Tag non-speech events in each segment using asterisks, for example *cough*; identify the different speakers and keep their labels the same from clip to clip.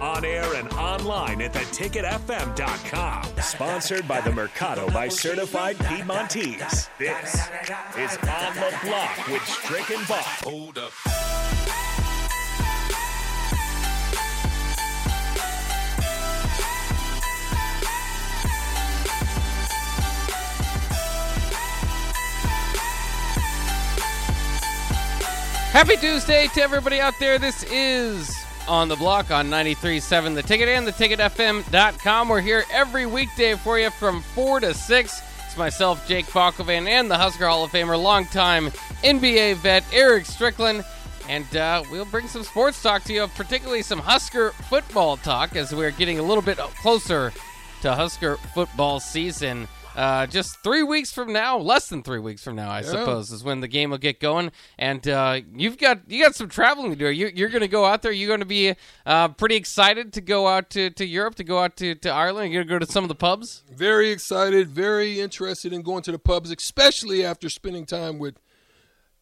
Speaker 1: On air and online at theticketfm.com. Sponsored by the Mercado by Certified Piedmontese. This is On the Block with Stricken and
Speaker 2: Hold up.
Speaker 3: Happy Tuesday to everybody out there. This is On the Block on 93.7 The Ticket and theticketfm.com. We're here every weekday for you from 4 to 6. It's myself, Jake Bakovan, and the Husker Hall of Famer, longtime NBA vet Eric Strickland. And uh, we'll bring some sports talk to you, particularly some Husker football talk as we're getting a little bit closer to Husker football season. Uh, just three weeks from now, less than three weeks from now, I suppose, is when the game will get going. And uh, you've got you got some traveling to do. You, you're going to go out there. You're going to be uh, pretty excited to go out to, to Europe, to go out to, to Ireland. You're going to go to some of the pubs.
Speaker 4: Very excited, very interested in going to the pubs, especially after spending time with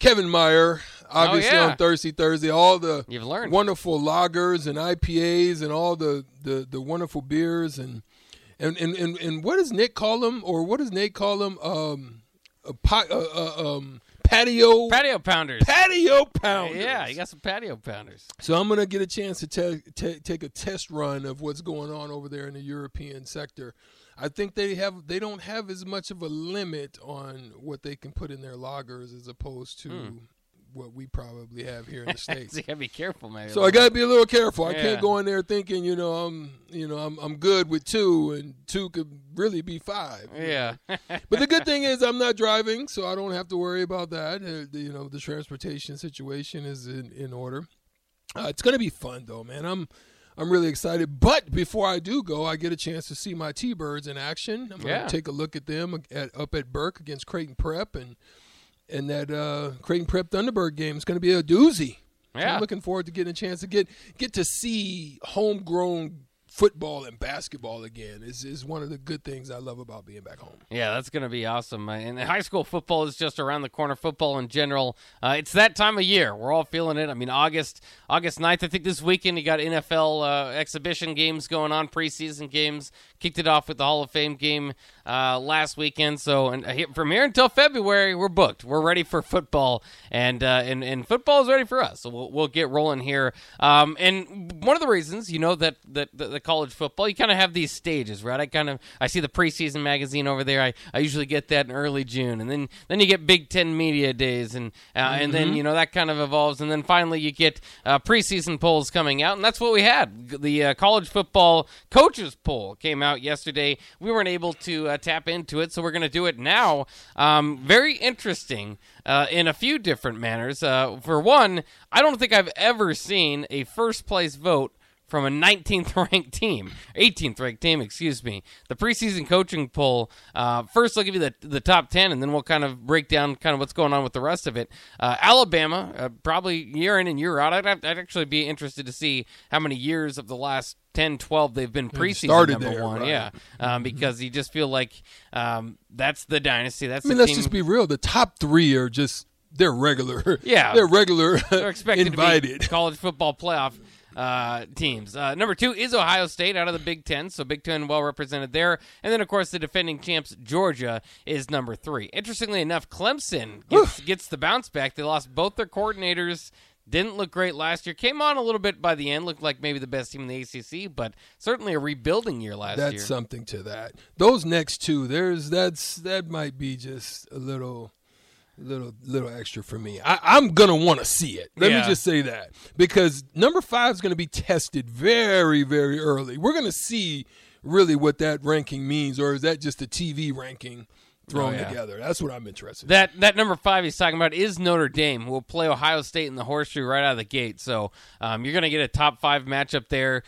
Speaker 4: Kevin Meyer, obviously
Speaker 3: Oh, yeah.
Speaker 4: on Thursday, Thursday. All the
Speaker 3: You've learned.
Speaker 4: wonderful lagers and IPAs and all the, the, the wonderful beers and, and, and, and, and what does Nick call them or what does Nate call them? Um, a pi- uh, uh, um, patio
Speaker 3: Patio pounders.
Speaker 4: patio pounders.
Speaker 3: Yeah, you got some patio pounders.
Speaker 4: So I'm gonna get a chance to te- te- take a test run of what's going on over there in the European sector. I think they have they don't have as much of a limit on what they can put in their loggers as opposed to
Speaker 3: Hmm.
Speaker 4: What we probably have here in the *laughs* states.
Speaker 3: you gotta be careful, man.
Speaker 4: So I got to be a little careful. I can't go in there thinking, you know, I'm, you know, I'm, I'm good with two, and two could really be five.
Speaker 3: Yeah.
Speaker 4: but the good thing is I'm not driving, so I don't have to worry about that. Uh, you know, the transportation situation is in, in order. Uh, it's gonna be fun though, man. I'm, I'm really excited. But before I do go, I get a chance to see my T-Birds in action. I'm gonna
Speaker 3: Yeah.
Speaker 4: take a look at them at, up at Burke against Creighton Prep, and and that uh, Creighton Prep Thunderbird game is going to be a doozy. So I'm looking forward to getting a chance to get get to see homegrown football and basketball again. Is is one of the good things I love about being back home.
Speaker 3: Yeah, that's going to be awesome. Uh, And high school football is just around the corner. Football in general, uh, it's that time of year. We're all feeling it. I mean, August, August 9th, I think this weekend you got NFL uh, exhibition games going on, preseason games. Kicked it off with the Hall of Fame game uh, last weekend. So, and uh, from here until February, we're booked. We're ready for football, and uh, and and football is ready for us. So we'll, we'll get rolling here. Um, and one of the reasons, you know, that that the, the college football, you kind of have these stages, right? I kind of I see the preseason magazine over there. I, I usually get that in early June, and then then you get Big Ten media days, and uh, and then you know that kind of evolves, and then finally you get uh, preseason polls coming out, and that's what we had. The uh, college football coaches poll came out yesterday. We weren't able to uh, tap into it, so we're going to do it now. Um, very interesting uh, in a few different manners. Uh, for one, I don't think I've ever seen a first place vote from a 19th *laughs* ranked team, 18th ranked team, excuse me. The preseason coaching poll. Uh, first, I'll give you the the top 10, and then we'll kind of break down kind of what's going on with the rest of it. Uh, Alabama, uh, probably year in and year out. I'd, I'd actually be interested to see how many years of the last 10, 12 they've been preseason
Speaker 4: started
Speaker 3: number
Speaker 4: there,
Speaker 3: one.
Speaker 4: right.
Speaker 3: Yeah, um, because you just feel like um, that's the dynasty. That's
Speaker 4: I mean, let's
Speaker 3: team.
Speaker 4: just be real. The top three are just they're regular.
Speaker 3: Yeah. *laughs*
Speaker 4: they're regular.
Speaker 3: They're *laughs* expected to
Speaker 4: invited.
Speaker 3: be college football playoff uh, teams. Uh, number two is Ohio State out of the Big Ten, so Big Ten well represented there. And then, of course, the defending champs Georgia is number three. Interestingly enough, Clemson gets, gets the bounce back. They lost both their coordinators. Didn't look great last year. Came on a little bit by the end. Looked like maybe the best team in the ACC, but certainly a rebuilding year last
Speaker 4: That's
Speaker 3: year.
Speaker 4: That's something to that. Those next two, there's that's that might be just a little, little, little extra for me. I, I'm gonna want to see it. Let
Speaker 3: Yeah.
Speaker 4: me just say that because number five is gonna be tested very, very early. We're gonna see really what that ranking means, or is that just a TV ranking thrown
Speaker 3: Oh, yeah.
Speaker 4: together? That's what I'm interested. in.
Speaker 3: That that number five he's talking about is Notre Dame, who will play Ohio State in the horseshoe right out of the gate. So um, you're going to get a top five matchup there.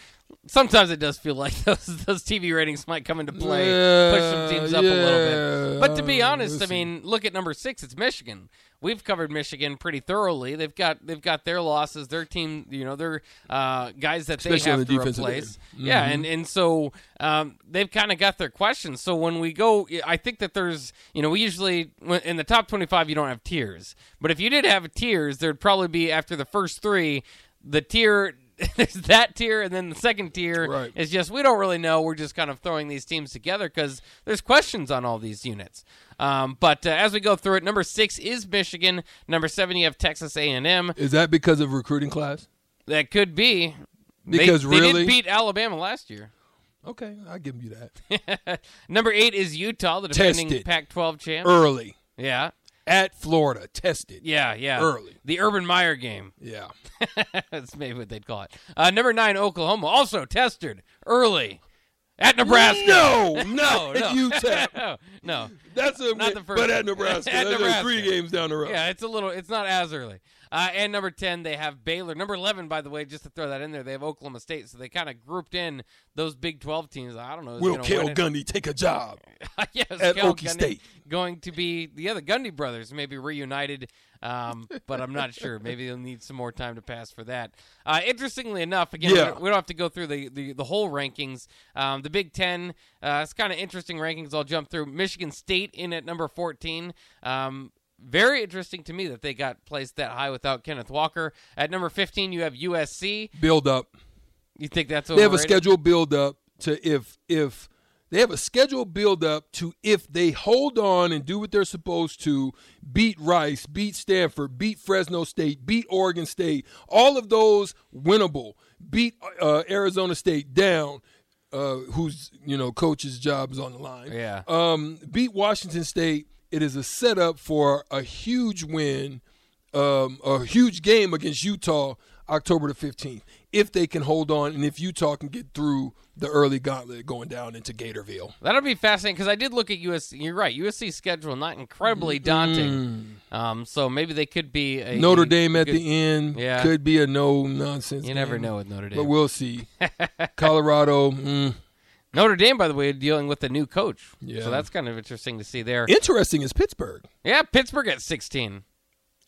Speaker 3: Sometimes it does feel like *laughs* those those TV ratings might come into play,
Speaker 4: Yeah,
Speaker 3: push some teams up a little bit. But to be honest, I mean, look at number six. It's Michigan. We've covered Michigan pretty thoroughly. They've got they've got their losses, their team. You know, their uh, guys that
Speaker 4: Especially
Speaker 3: they have
Speaker 4: the
Speaker 3: to replace.
Speaker 4: end.
Speaker 3: Yeah, and and so um, they've kind of got their questions. So when we go, I think that there's you know we usually in the top twenty five you don't have tiers, but if you did have tiers, there'd probably be after the first three, the tier. *laughs* There's that tier, and then the second tier
Speaker 4: Right.
Speaker 3: is just we don't really know. We're just kind of throwing these teams together because there's questions on all these units. Um, but uh, as we go through it, number six is Michigan. Number seven, you have Texas A&M.
Speaker 4: Is that because of recruiting class?
Speaker 3: That could be
Speaker 4: Because
Speaker 3: they,
Speaker 4: really-
Speaker 3: did beat Alabama last year.
Speaker 4: Okay, I give you that. *laughs*
Speaker 3: number eight is Utah, the defending Pac-12 champ.
Speaker 4: Early
Speaker 3: yeah,
Speaker 4: at Florida, tested.
Speaker 3: yeah, yeah.
Speaker 4: Early.
Speaker 3: the Urban Meyer game.
Speaker 4: Yeah. *laughs*
Speaker 3: That's maybe what they'd call it. Uh, number nine, Oklahoma, also tested early at Nebraska.
Speaker 4: No, *laughs*
Speaker 3: no, no.
Speaker 4: UTEP. *laughs*
Speaker 3: no, no.
Speaker 4: That's a
Speaker 3: Not the first
Speaker 4: but at Nebraska.
Speaker 3: At
Speaker 4: That's
Speaker 3: Nebraska.
Speaker 4: three games down the road.
Speaker 3: Yeah, it's a little. It's not as early. Uh, and number ten, they have Baylor. Number eleven, by the way, just to throw that in there, they have Oklahoma State. So they kind of grouped in those Big Twelve teams. I don't know.
Speaker 4: Will
Speaker 3: gonna
Speaker 4: Cale
Speaker 3: win it.
Speaker 4: Gundy take a job? *laughs*
Speaker 3: yes,
Speaker 4: at Okie
Speaker 3: Gundy
Speaker 4: State.
Speaker 3: going to be the other Gundy brothers, maybe reunited, um, but I'm not sure. Maybe they'll need some more time to pass for that. Uh, interestingly enough, again, we
Speaker 4: Yeah.
Speaker 3: don't- we don't have to go through the, the, the whole rankings. Um, the Big Ten, uh, it's kind of interesting rankings. I'll jump through. Michigan State in at number 14. Um, very interesting to me that they got placed that high without Kenneth Walker. At number 15, you have USC.
Speaker 4: Build up.
Speaker 3: You think that's
Speaker 4: They have a
Speaker 3: overrated?
Speaker 4: scheduled build up to if if they have a scheduled build up to if they hold on and do what they're supposed to, beat Rice, beat Stanford, beat Fresno State, beat Oregon State, all of those winnable. Beat uh, Arizona State down, uh, whose you know coach's job is on the line.
Speaker 3: Yeah.
Speaker 4: Um, beat Washington State. It is a setup for a huge win, um, a huge game against Utah October the 15th. If they can hold on and if Utah can get through the early gauntlet going down into Gatorville.
Speaker 3: That'll be fascinating because I did look at USC. You're right. USC's schedule not incredibly daunting. Um, so maybe they could be a
Speaker 4: Mm. Notre
Speaker 3: a
Speaker 4: Dame at
Speaker 3: good-
Speaker 4: the end
Speaker 3: Yeah.
Speaker 4: could be a no nonsense.
Speaker 3: You never
Speaker 4: game,
Speaker 3: know with Notre Dame.
Speaker 4: But we'll see. *laughs* Colorado, mm,
Speaker 3: Notre Dame, by the way, dealing with a new coach.
Speaker 4: Yeah.
Speaker 3: So that's kind of interesting to see there.
Speaker 4: interesting is Pittsburgh
Speaker 3: yeah, Pittsburgh at 16.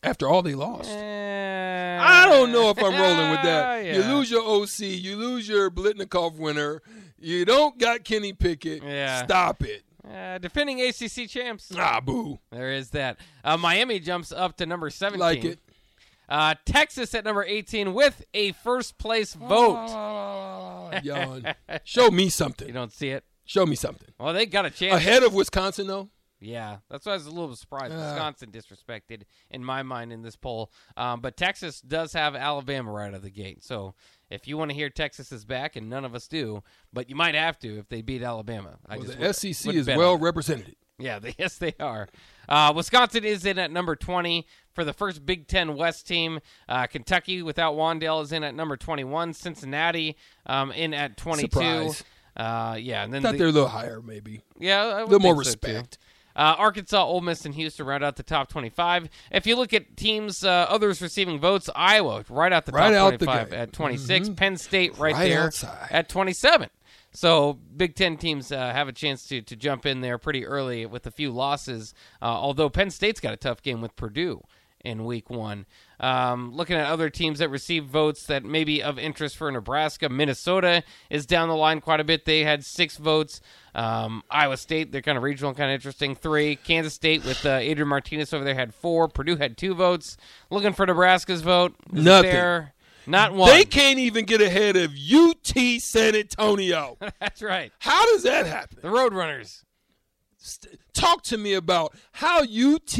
Speaker 4: after all they lost.
Speaker 3: Eh,
Speaker 4: I don't know if I'm rolling with that. *laughs* You lose your OC, you lose your Biletnikoff winner, you don't got Kenny Pickett.
Speaker 3: Yeah.
Speaker 4: Stop it.
Speaker 3: Uh, defending ACC champs.
Speaker 4: Ah, boo.
Speaker 3: There is that. Uh, Miami jumps up to number 17.
Speaker 4: Like it.
Speaker 3: Uh, Texas at number 18 with a first place vote.
Speaker 4: Yawn. *laughs* Show me something.
Speaker 3: You don't see it?
Speaker 4: Show me something.
Speaker 3: Well, they got a chance.
Speaker 4: Ahead of Wisconsin, though.
Speaker 3: Yeah, that's why I was a little surprised.
Speaker 4: Ah.
Speaker 3: Wisconsin disrespected in my mind in this poll, um, but Texas does have Alabama right out of the gate. So if you want to hear Texas is back, and none of us do, but you might have to if they beat Alabama. I
Speaker 4: Well,
Speaker 3: just
Speaker 4: the
Speaker 3: would-
Speaker 4: SEC is well represented.
Speaker 3: Yeah, *laughs* they, yes, they are. Uh, Wisconsin is in at number 20 for the first Big Ten West team. Uh, Kentucky, without Wan'Dale, is in at number 21. Cincinnati um, in at 22.
Speaker 4: Surprise.
Speaker 3: Uh, yeah, and then
Speaker 4: Thought
Speaker 3: the-
Speaker 4: they're a little higher, maybe.
Speaker 3: yeah,
Speaker 4: a little more
Speaker 3: think so, too.
Speaker 4: respect.
Speaker 3: Uh, Arkansas, Ole Miss, and Houston round out the top 25. If you look at teams, uh, others receiving votes, Iowa right out the
Speaker 4: Right
Speaker 3: top
Speaker 4: out
Speaker 3: 25
Speaker 4: gate.
Speaker 3: at 26. Penn State right,
Speaker 4: Right
Speaker 3: there
Speaker 4: outside.
Speaker 3: at 27. So Big Ten teams uh, have a chance to to jump in there pretty early with a few losses. Uh, although Penn State's got a tough game with Purdue in Week One. Um, looking at other teams that received votes that may be of interest for Nebraska, Minnesota is down the line quite a bit. They had six votes. Um, Iowa State, they're kind of regional, kind of interesting. Three. Kansas State with uh, Adrian Martinez over there had four. Purdue had two votes. Looking for Nebraska's vote. Is
Speaker 4: Nothing.
Speaker 3: there? Not one.
Speaker 4: They can't even get ahead of UT San Antonio. *laughs*
Speaker 3: That's right.
Speaker 4: How does that happen?
Speaker 3: The Roadrunners.
Speaker 4: St- Talk to me about how UT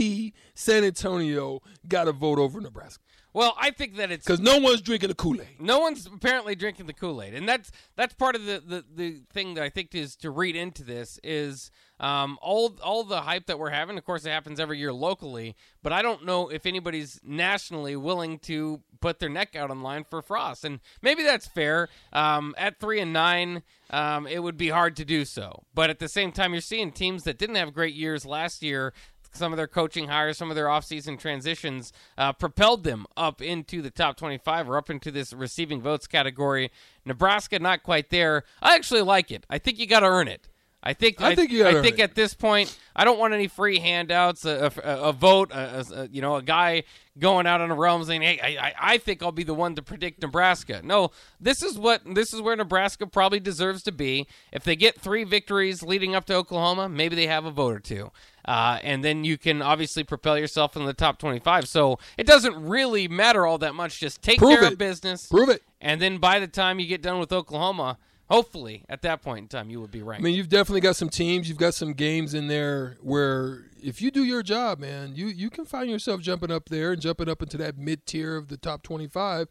Speaker 4: San Antonio got a vote over Nebraska.
Speaker 3: Well, I think that it's
Speaker 4: Because no one's drinking the Kool Aid.
Speaker 3: no one's apparently drinking the Kool Aid, and that's that's part of the, the, the thing that I think is to read into this is um, all all the hype that we're having. Of course, it happens every year locally, but I don't know if anybody's nationally willing to put their neck out on line for Frost, and maybe that's fair. Um, at three and nine, um, it would be hard to do so, but at the same time, you're seeing teams that didn't have great years last year some of their coaching hires, some of their offseason transitions uh, propelled them up into the top 25 or up into this receiving votes category. Nebraska not quite there. I actually like it. I think you got to earn it. I think
Speaker 4: I think, I,
Speaker 3: I think at this point I don't want any free handouts, a, a, a vote, a, you know, a guy going out on a realm saying, "Hey, I, I think I'll be the one to predict Nebraska." No, this is what this is where Nebraska probably deserves to be. If they get three victories leading up to Oklahoma, maybe they have a vote or two, uh, and then you can obviously propel yourself in the top twenty-five. So it doesn't really matter all that much. Just take
Speaker 4: Prove
Speaker 3: care
Speaker 4: it.
Speaker 3: of business,
Speaker 4: Prove it.
Speaker 3: and then by the time you get done with Oklahoma. Hopefully, at that point in time, you would be right.
Speaker 4: I mean, you've definitely got some teams. You've got some games in there where if you do your job, man, you you can find yourself jumping up there and jumping up into that mid tier of the top twenty five.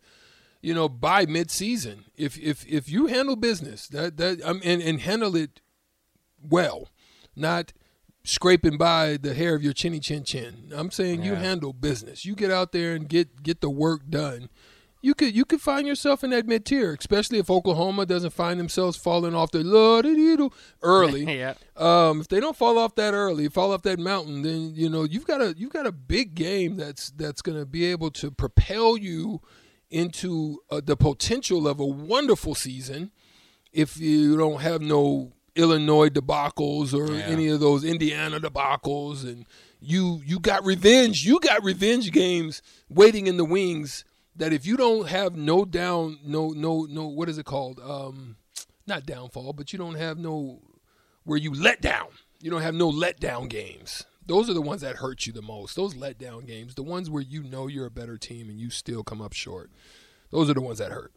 Speaker 4: You know, by mid season, if if if you handle business that that um, and and handle it well, not scraping by the hair of your chinny chin chin. I'm saying you handle business. You get out there and get get the work done. You could you could find yourself in that mid tier, especially if Oklahoma doesn't find themselves falling off the early. *laughs*
Speaker 3: yeah.
Speaker 4: Um, if they don't fall off that early, fall off that mountain, then you know you've got a you've got a big game that's that's going to be able to propel you into uh, the potential of a wonderful season. If you don't have no Illinois debacles or
Speaker 3: Yeah.
Speaker 4: any of those Indiana debacles, and you you got revenge, you got revenge games waiting in the wings. That if you don't have no down, no no no, what is it called? Um, not downfall, but you don't have no where you let down. You don't have no letdown games. Those are the ones that hurt you the most. Those letdown games, the ones where you know you're a better team and you still come up short. Those are the ones that hurt.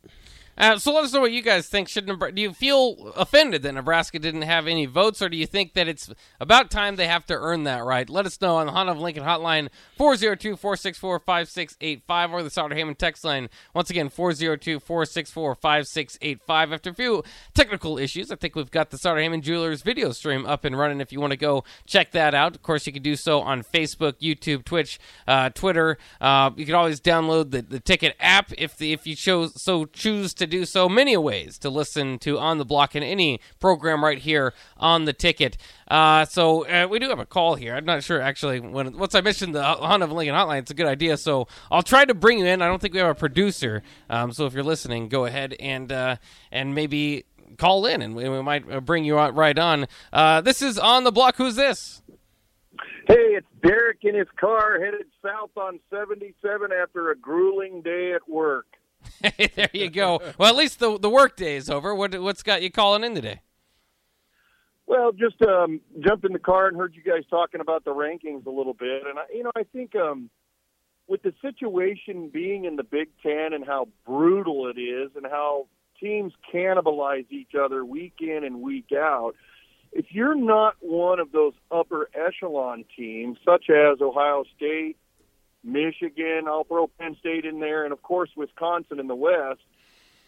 Speaker 3: Uh, so let us know what you guys think. Should do you feel offended that Nebraska didn't have any votes, or do you think that it's about time they have to earn that right? Let us know on the Honda of Lincoln hotline 402-464-5685 or the Sartor Hamann text line once again 402-464-5685. After a few technical issues, I think we've got the Sartor Hamann Jewelers video stream up and running. If you want to go check that out, of course you can do so on Facebook, YouTube, Twitch, uh, Twitter. Uh, you can always download the, the ticket app if the, if you chose so choose to do so. Many ways to listen to on the block in any program right here on the ticket. Uh, so uh, we do have a call here. I'm not sure actually when once I mentioned the Honda of Lincoln hotline, it's a good idea. So I'll try to bring you in. I don't think we have a producer, um, so if you're listening, go ahead and uh, and maybe call in, and we, we might uh, bring you out right on. Uh, this is on the block. Who's this?
Speaker 2: Hey, it's Derek in his car headed south on 77 after a grueling day at work. *laughs*
Speaker 3: there you go. Well, at least the the work day is over. What what's got you calling in today?
Speaker 2: Well, just um, jumped in the car and heard you guys talking about the rankings a little bit, and I, you know, I think um, with the situation being in the Big Ten and how brutal it is, and how teams cannibalize each other week in and week out, if you're not one of those upper echelon teams, such as Ohio State, Michigan, I'll throw Penn State in there, and of course Wisconsin in the West,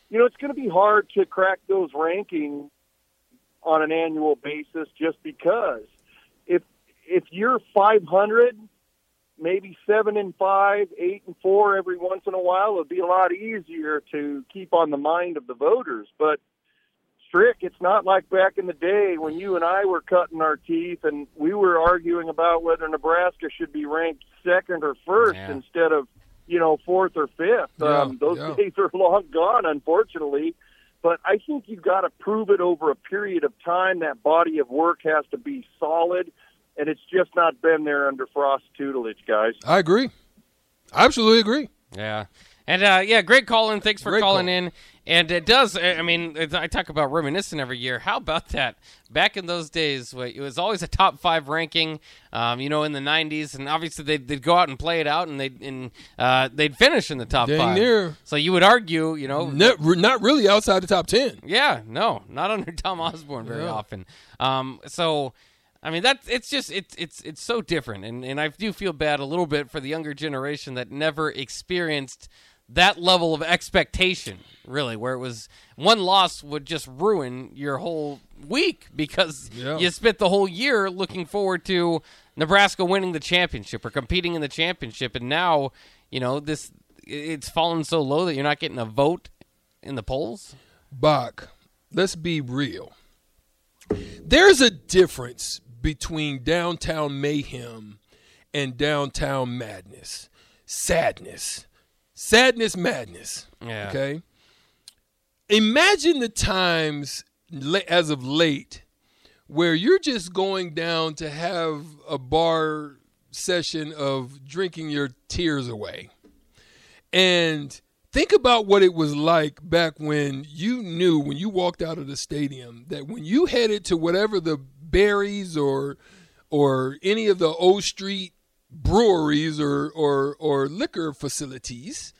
Speaker 2: you know, it's going to be hard to crack those rankings on an annual basis just because if if you're 500 maybe 7 and 5 8 and 4 every once in a while it'd be a lot easier to keep on the mind of the voters. But strick it's not like back in the day when you and I were cutting our teeth and we were arguing about whether Nebraska should be ranked second or first
Speaker 3: Yeah.
Speaker 2: instead of you know fourth or fifth
Speaker 4: Yeah,
Speaker 2: um those
Speaker 4: yeah.
Speaker 2: days are *laughs* long gone unfortunately but I think you've got to prove it over a period of time. That body of work has to be solid, and it's just not been there under Frost tutelage, guys.
Speaker 4: I agree. I absolutely agree.
Speaker 3: Yeah. And uh, yeah, great calling. Thanks for
Speaker 4: Great
Speaker 3: calling
Speaker 4: call.
Speaker 3: in. And it does. I mean, I talk about reminiscing every year. How about that? Back in those days, it was always a top five ranking. Um, you know, in the '90s, and obviously they'd, they'd go out and play it out, and they'd and uh, they'd finish in the top
Speaker 4: Dang
Speaker 3: five.
Speaker 4: near.
Speaker 3: So you would argue, you know,
Speaker 4: Ne- not really outside the top ten.
Speaker 3: yeah, no, not under Tom Osborne very
Speaker 4: Yeah.
Speaker 3: often. Um, so, I mean, that it's just it's it's it's so different, and and I do feel bad a little bit for the younger generation that never experienced that level of expectation, really, where it was one loss would just ruin your whole week because
Speaker 4: Yeah.
Speaker 3: you spent the whole year looking forward to Nebraska winning the championship or competing in the championship, and now you know this it's fallen so low that you're not getting a vote in the polls.
Speaker 4: Bach, let's be real. There's a difference between downtown mayhem and downtown madness, sadness, sadness, madness.
Speaker 3: Yeah.
Speaker 4: Okay. Imagine the times as of late where you're just going down to have a bar session of drinking your tears away. And think about what it was like back when you knew when you walked out of the stadium that when you headed to whatever the berries or or any of the O Street breweries or or or liquor facilities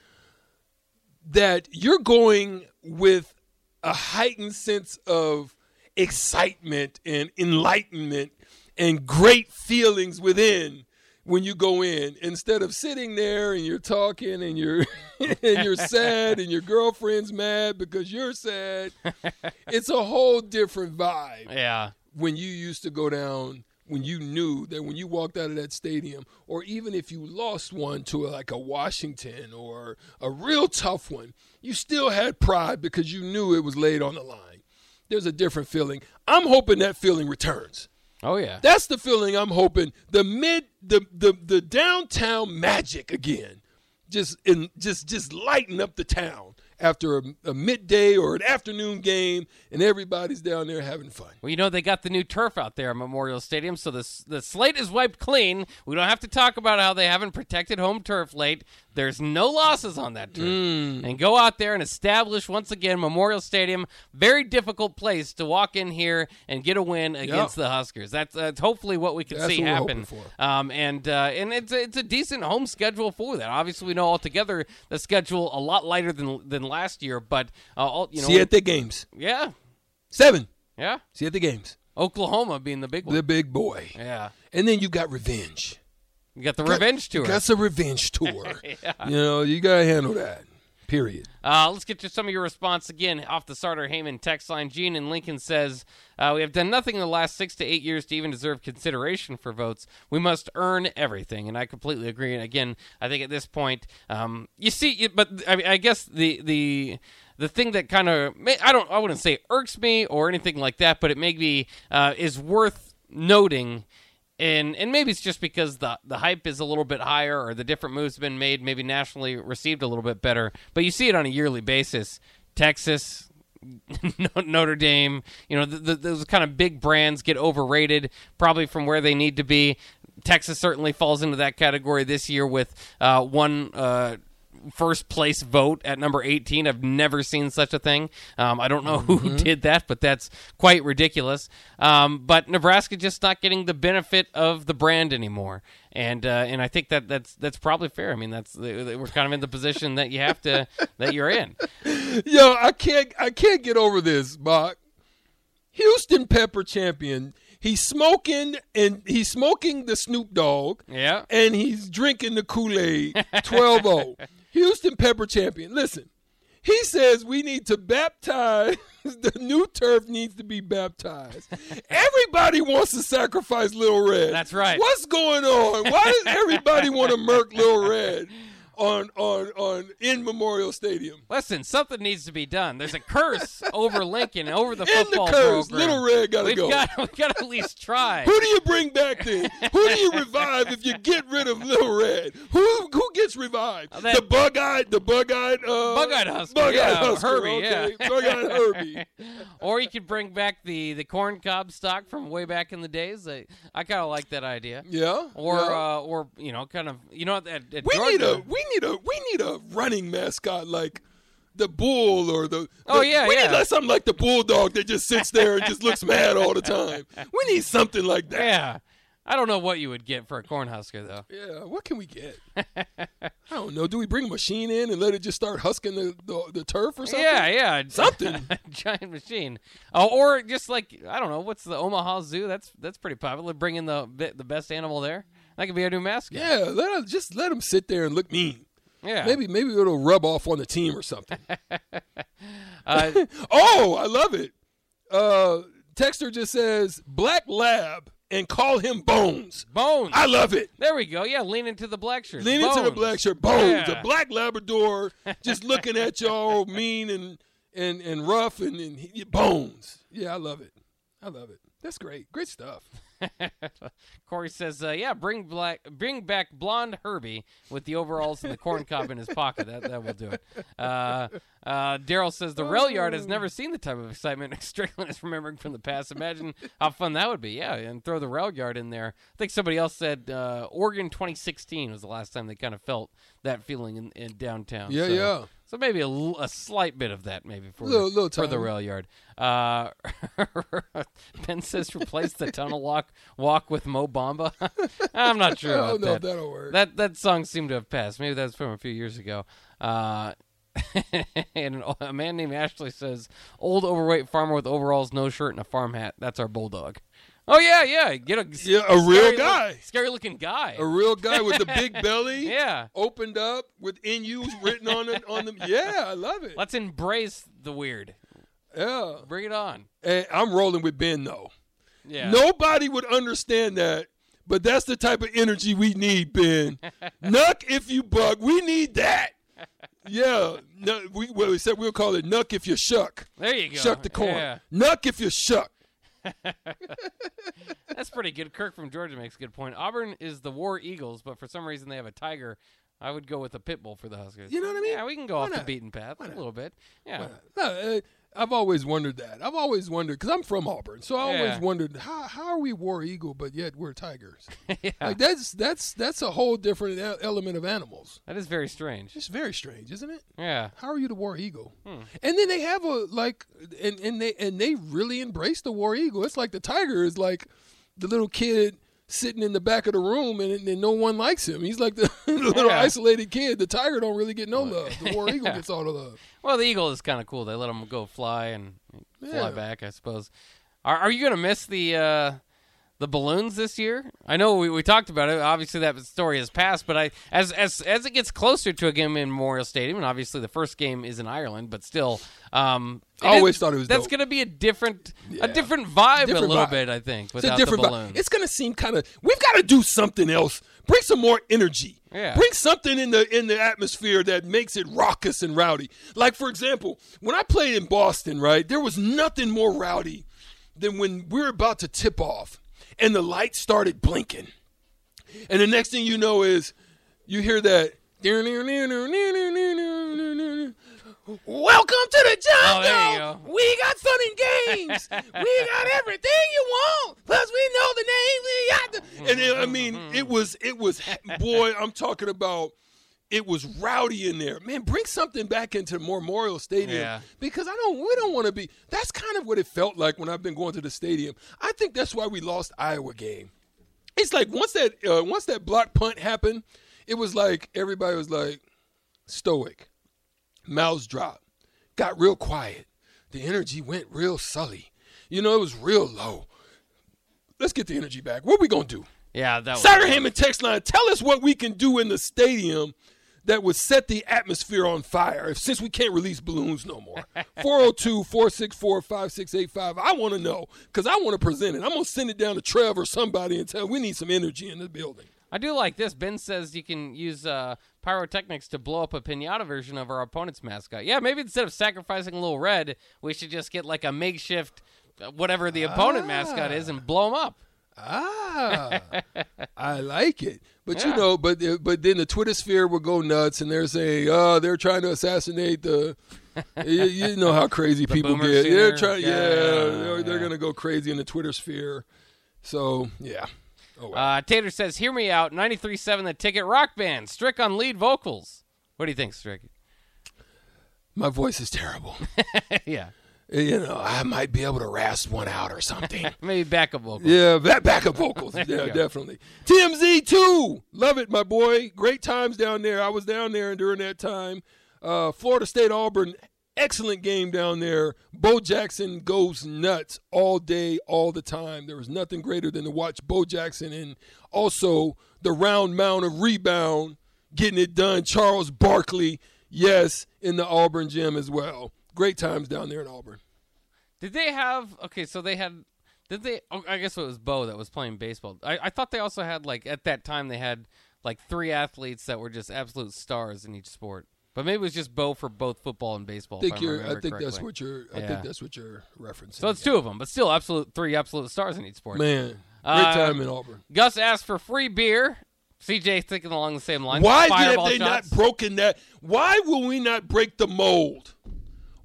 Speaker 4: that you're going with a heightened sense of excitement and enlightenment and great feelings within when you go in instead of sitting there and you're talking and you're *laughs* and you're sad and your girlfriend's mad because you're sad *laughs* it's a whole different vibe
Speaker 3: Yeah.
Speaker 4: when you used to go down when you knew that when you walked out of that stadium or even if you lost one to a, like a Washington or a real tough one you still had pride because you knew it was laid on the line. There's a different feeling. I'm hoping that feeling returns.
Speaker 3: Oh yeah.
Speaker 4: that's the feeling I'm hoping. The mid, the the the downtown magic again, just in just just lighten up the town after a, a midday or an afternoon game, and everybody's down there having fun.
Speaker 3: Well, you know they got the new turf out there at Memorial Stadium, so the the slate is wiped clean. We don't have to talk about how they haven't protected home turf late. There's no losses on that turf,
Speaker 4: Mm.
Speaker 3: and go out there and establish once again Memorial Stadium. Very difficult place to walk in here and get a win against the Huskers. That's, that's hopefully what we can
Speaker 4: That's
Speaker 3: see happen.
Speaker 4: for.
Speaker 3: Um, and uh, and it's a, it's a decent home schedule for that. Obviously, we know altogether the schedule a lot lighter than than last year, but uh, all, you know,
Speaker 4: See at the games.
Speaker 3: yeah,
Speaker 4: Seven.
Speaker 3: yeah.
Speaker 4: See at the games.
Speaker 3: Oklahoma being the big one.
Speaker 4: The big boy.
Speaker 3: Yeah.
Speaker 4: And then you got revenge.
Speaker 3: You got the revenge tour.
Speaker 4: That's a revenge tour. *laughs* You know, you gotta handle that. Period.
Speaker 3: Uh, let's get to some of your response again off the Sartor Hamann text line. Gene in Lincoln says, uh, We have done nothing in the last six to eight years to even deserve consideration for votes. We must earn everything. And I completely agree. And again, I think at this point, um, you see, but I, I guess the, the, the thing that kind of I don't I wouldn't say irks me or anything like that, but it maybe uh, is worth noting and and maybe it's just because the the hype is a little bit higher or the different moves have been made maybe nationally received a little bit better. But you see it on a yearly basis. Texas *laughs* notre dame you know the, the, those kind of big brands get overrated probably from where they need to be. Texas certainly falls into that category this year with uh, one uh, first place vote at number 18. I've never seen such a thing. Um, I don't know who did that, but that's quite ridiculous. Um, but Nebraska just not getting the benefit of the brand anymore. And uh, and I think that that's that's probably fair. I mean, that's we're kind of in the position that you have to that you're in. *laughs*
Speaker 4: Yo, I can't I can't get over this, Bach. Houston Pepper champion. He's smoking and he's smoking the Snoop Dogg.
Speaker 3: Yeah.
Speaker 4: And he's drinking the Kool-Aid 12-0. *laughs* Houston Pepper champion. Listen, he says we need to baptize *laughs* the new turf needs to be baptized. Everybody wants to sacrifice Little Red.
Speaker 3: That's right.
Speaker 4: What's going on? Why does everybody want to murk Little Red on on on in Memorial Stadium?
Speaker 3: Listen, something needs to be done. There's a curse *laughs* over Lincoln, over the
Speaker 4: In the
Speaker 3: football
Speaker 4: curse,
Speaker 3: program.
Speaker 4: Little Red gotta
Speaker 3: we've
Speaker 4: go.
Speaker 3: Got, we've got to at least try.
Speaker 4: Who do you bring back then? Who do you *laughs* revive if you get rid of Little Red? Who who gets revived?
Speaker 3: that-
Speaker 4: the bug-eyed, the bug-eyed, uh,
Speaker 3: Bug-eyed Husker,
Speaker 4: bug-eyed
Speaker 3: yeah,
Speaker 4: Husker,
Speaker 3: Herbie,
Speaker 4: okay.
Speaker 3: yeah.
Speaker 4: bug-eyed Herbie. *laughs*
Speaker 3: or you could bring back the the corn cob stock from way back in the days. I, I kind of like that idea.
Speaker 4: Yeah.
Speaker 3: Or
Speaker 4: yeah.
Speaker 3: uh, or you know, kind of you know at, at
Speaker 4: we
Speaker 3: Georgia,
Speaker 4: need a we need a we need a running mascot like the bull or the.
Speaker 3: Oh, yeah,
Speaker 4: we
Speaker 3: yeah.
Speaker 4: need like something like the bulldog that just sits there and just looks *laughs* mad all the time. We need something like that.
Speaker 3: yeah. I don't know what you would get for a cornhusker though.
Speaker 4: Yeah, what can we get? *laughs* I don't know. Do we bring a machine in and let it just start husking the, the, the turf or something?
Speaker 3: Yeah, yeah, *laughs*
Speaker 4: Something.
Speaker 3: giant machine. Oh, or just like I don't know, what's the Omaha Zoo? That's that's pretty popular. Bring in the the best animal there. That could be our new mascot.
Speaker 4: Yeah, let us just let them sit there and look mean.
Speaker 3: yeah.
Speaker 4: Maybe maybe it'll rub off on the team or something. *laughs*
Speaker 3: Uh, *laughs*
Speaker 4: oh, I love it. Uh, Texter just says Black Lab and call him Bones.
Speaker 3: Bones.
Speaker 4: I love it.
Speaker 3: there we go. Yeah, lean into the black shirt.
Speaker 4: Lean into the black shirt. Bones,
Speaker 3: Yeah.
Speaker 4: a black Labrador, just looking at y'all *laughs* mean and and and rough and, and he- bones. Yeah, I love it. I love it. That's great. Great stuff. *laughs*
Speaker 3: Corey says, uh, "Yeah, bring black, bring back blonde Herbie with the overalls and the corn cob in his pocket. That that will do it." Uh, uh, Daryl says the rail yard has never seen the type of excitement *laughs* Strickland is remembering from the past. Imagine how fun that would be. Yeah, and throw the rail yard in there. I think somebody else said uh, Oregon 2016 was the last time they kind of felt that feeling in, in downtown.
Speaker 4: Yeah,
Speaker 3: so,
Speaker 4: yeah.
Speaker 3: So maybe a slight bit of that, maybe for
Speaker 4: Little- little
Speaker 3: for the rail yard. Uh, *laughs* ben says replace the tunnel walk walk with Mo Bamba. *laughs* I'm not sure
Speaker 4: I don't know
Speaker 3: that.
Speaker 4: if that'll work.
Speaker 3: That that song seemed to have passed. Maybe that's from a few years ago. Uh, *laughs* and a man named Ashley says, "Old overweight farmer with overalls, no shirt, and a farm hat. That's our bulldog." Oh yeah, yeah. Get a
Speaker 4: Yeah, a real guy.
Speaker 3: look- scary looking guy.
Speaker 4: a real guy with the big *laughs* belly.
Speaker 3: yeah.
Speaker 4: Opened up with NU's written on it on them. Yeah, I love it.
Speaker 3: Let's embrace the weird.
Speaker 4: Yeah.
Speaker 3: Bring it on.
Speaker 4: And I'm rolling with Ben though.
Speaker 3: Yeah.
Speaker 4: Nobody would understand that, but that's the type of energy we need, Ben. *laughs* Nuck if you bug, We need that. *laughs* Yeah. No, we well, we said we'll call it nuck if you shuck.
Speaker 3: There you go.
Speaker 4: Shuck the corn.
Speaker 3: Yeah.
Speaker 4: Nuck if you shuck. *laughs*
Speaker 3: That's pretty good. Kirk from Georgia makes a good point. Auburn is the War Eagles, but for some reason they have a tiger. I would go with a pit bull for the Huskers.
Speaker 4: You know what I mean?
Speaker 3: Yeah, we can go
Speaker 4: Why
Speaker 3: off the beaten path a little bit. Yeah.
Speaker 4: No, uh, I've always wondered that. I've always wondered because I'm from Auburn, so I
Speaker 3: Yeah.
Speaker 4: always wondered how how are we war eagle, but yet we're tigers. *laughs*
Speaker 3: yeah.
Speaker 4: Like that's that's that's a whole different element of animals.
Speaker 3: That is very strange.
Speaker 4: It's very strange, isn't it?
Speaker 3: Yeah.
Speaker 4: How are you the war eagle?
Speaker 3: Hmm.
Speaker 4: And then they have a like, and and they and they really embrace the war eagle. It's like the tiger is like the little kid sitting in the back of the room, and, and no one likes him. He's like the, *laughs* little
Speaker 3: Yeah.
Speaker 4: isolated kid. The tiger don't really get no love. The war *laughs* eagle
Speaker 3: Yeah.
Speaker 4: gets all the love.
Speaker 3: Well, the eagle is kind of cool. They let them go fly and fly
Speaker 4: Yeah.
Speaker 3: back, I suppose. Are, are you going to miss the uh, the balloons this year? I know we, we talked about it. Obviously, that story has passed, but I as as as it gets closer to a game in Memorial Stadium, and obviously the first game is in Ireland, but still, um,
Speaker 4: I always
Speaker 3: is-
Speaker 4: thought it was
Speaker 3: that's going to be a different
Speaker 4: Yeah.
Speaker 3: a different vibe
Speaker 4: Different
Speaker 3: a little
Speaker 4: vibe.
Speaker 3: bit. I think
Speaker 4: It's a
Speaker 3: without
Speaker 4: different
Speaker 3: the
Speaker 4: vibe. It's gonna seem kind of. We've got to do something else. Bring some more energy.
Speaker 3: Yeah.
Speaker 4: Bring something in the in the atmosphere that makes it raucous and rowdy. Like for example, when I played in Boston, right, there was nothing more rowdy than when we're about to tip off and the light started blinking, and the next thing you know is you hear that. Welcome to the jungle.
Speaker 3: Oh, go.
Speaker 4: We got fun and games. we got everything you want. Plus, we know the name. We got the. And it, I mean, it was, it was, boy, I'm talking about. It was rowdy in there, man. Bring something back into Memorial Stadium
Speaker 3: Yeah.
Speaker 4: because I don't. We don't want to be. That's kind of what it felt like when I've been going to the stadium. I think that's why we lost Iowa game. It's like once that uh, once that block punt happened, it was like everybody was like stoic, mouths dropped, got real quiet. The energy went real sully. You know, it was real low. Let's get the energy back. What we gonna do?
Speaker 3: yeah, that was
Speaker 4: Sartor Hamann text line. Tell us what we can do in the stadium that would set the atmosphere on fire. If since we can't release balloons no more. *laughs* 402-464-5685. I want to know because I want to present it. I'm gonna send it down to Trev or somebody and tell we need some energy in the building.
Speaker 3: I do like this. Ben says you can use uh, pyrotechnics to blow up a pinata version of our opponent's mascot. Yeah, maybe instead of sacrificing a little red, we should just get like a makeshift, uh, whatever the opponent mascot is, and blow them up.
Speaker 4: Ah, *laughs* I like it. But you know, but but then the Twitter sphere will go nuts, and they're saying, "Oh, they're trying to assassinate the." you, you know how crazy *laughs* people get. They're trying, yeah,
Speaker 3: Yeah,
Speaker 4: they're, they're gonna go crazy in the Twitter sphere. So yeah. Oh, well.
Speaker 3: Uh, Tater says, "Hear me out." 93.7 The Ticket Rock Band. Strick on lead vocals. What do you think, Strick?
Speaker 4: My voice is terrible. *laughs*
Speaker 3: yeah,
Speaker 4: you know, I might be able to rasp one out or something. *laughs*
Speaker 3: maybe backup vocals.
Speaker 4: Yeah, back backup vocals. *laughs* Yeah, definitely. TMZ too. Love it, my boy. Great times down there. I was down there and during that time. Uh, Florida State Auburn. Excellent game down there. Bo Jackson goes nuts all day, all the time. There was nothing greater than to watch Bo Jackson and also the round mound of rebound getting it done. Charles Barkley, yes, in the Auburn gym as well. Great times down there in Auburn.
Speaker 3: Did they have? Okay, so they had. Did they? Oh, I guess it was Bo that was playing baseball. I, I thought they also had like at that time they had like three athletes that were just absolute stars in each sport. But maybe it was just Bo for both football and baseball.
Speaker 4: I think you're. I think
Speaker 3: correctly.
Speaker 4: that's what you're. I
Speaker 3: Yeah.
Speaker 4: think that's what you're referencing.
Speaker 3: So it's two of them, but still, absolute three absolute stars in each sport.
Speaker 4: Man, great
Speaker 3: Uh,
Speaker 4: time in Auburn.
Speaker 3: Gus asked for free beer. CJ thinking along the same lines.
Speaker 4: Why have they
Speaker 3: shots.
Speaker 4: not broken that? Why will we not break the mold?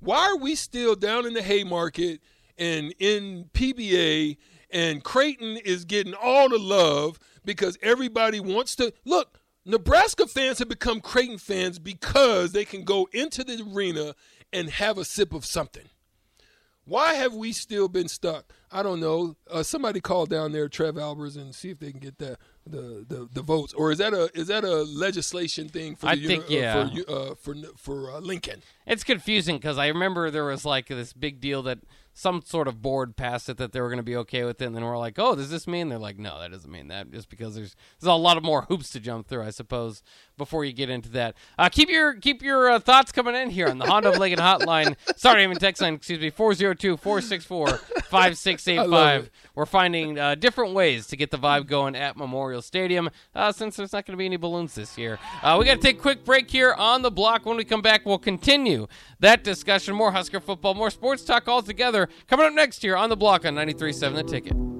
Speaker 4: Why are we still down in the Haymarket and in PBA and Creighton is getting all the love because everybody wants to look. Nebraska fans have become Creighton fans because they can go into the arena and have a sip of something. Why have we still been stuck? I don't know. Uh, somebody call down there, Trev Alberts, and see if they can get the, the, the, the votes. Or is that a is that a legislation thing for
Speaker 3: I
Speaker 4: the,
Speaker 3: think,
Speaker 4: uh,
Speaker 3: yeah.
Speaker 4: for uh, for for uh, Lincoln?
Speaker 3: It's confusing because I remember there was like this big deal that some sort of board passed it that they were going to be okay with it, and then we're like, "Oh, does this mean?" They're like, "No, that doesn't mean that." Just because there's there's a lot of more hoops to jump through, I suppose, before you get into that. Uh, keep your keep your uh, thoughts coming in here on the Honda of Lincoln hotline. Sorry, I mean text line. Excuse me, 402-464-5685. We're finding uh, different ways to get the vibe going at Memorial Stadium uh, since there's not going to be any balloons this year. Uh, we got to take a quick break here on the block. When we come back, we'll continue that discussion. More Husker football, more sports talk all together. Coming up next year on the block on 93.7 The Ticket.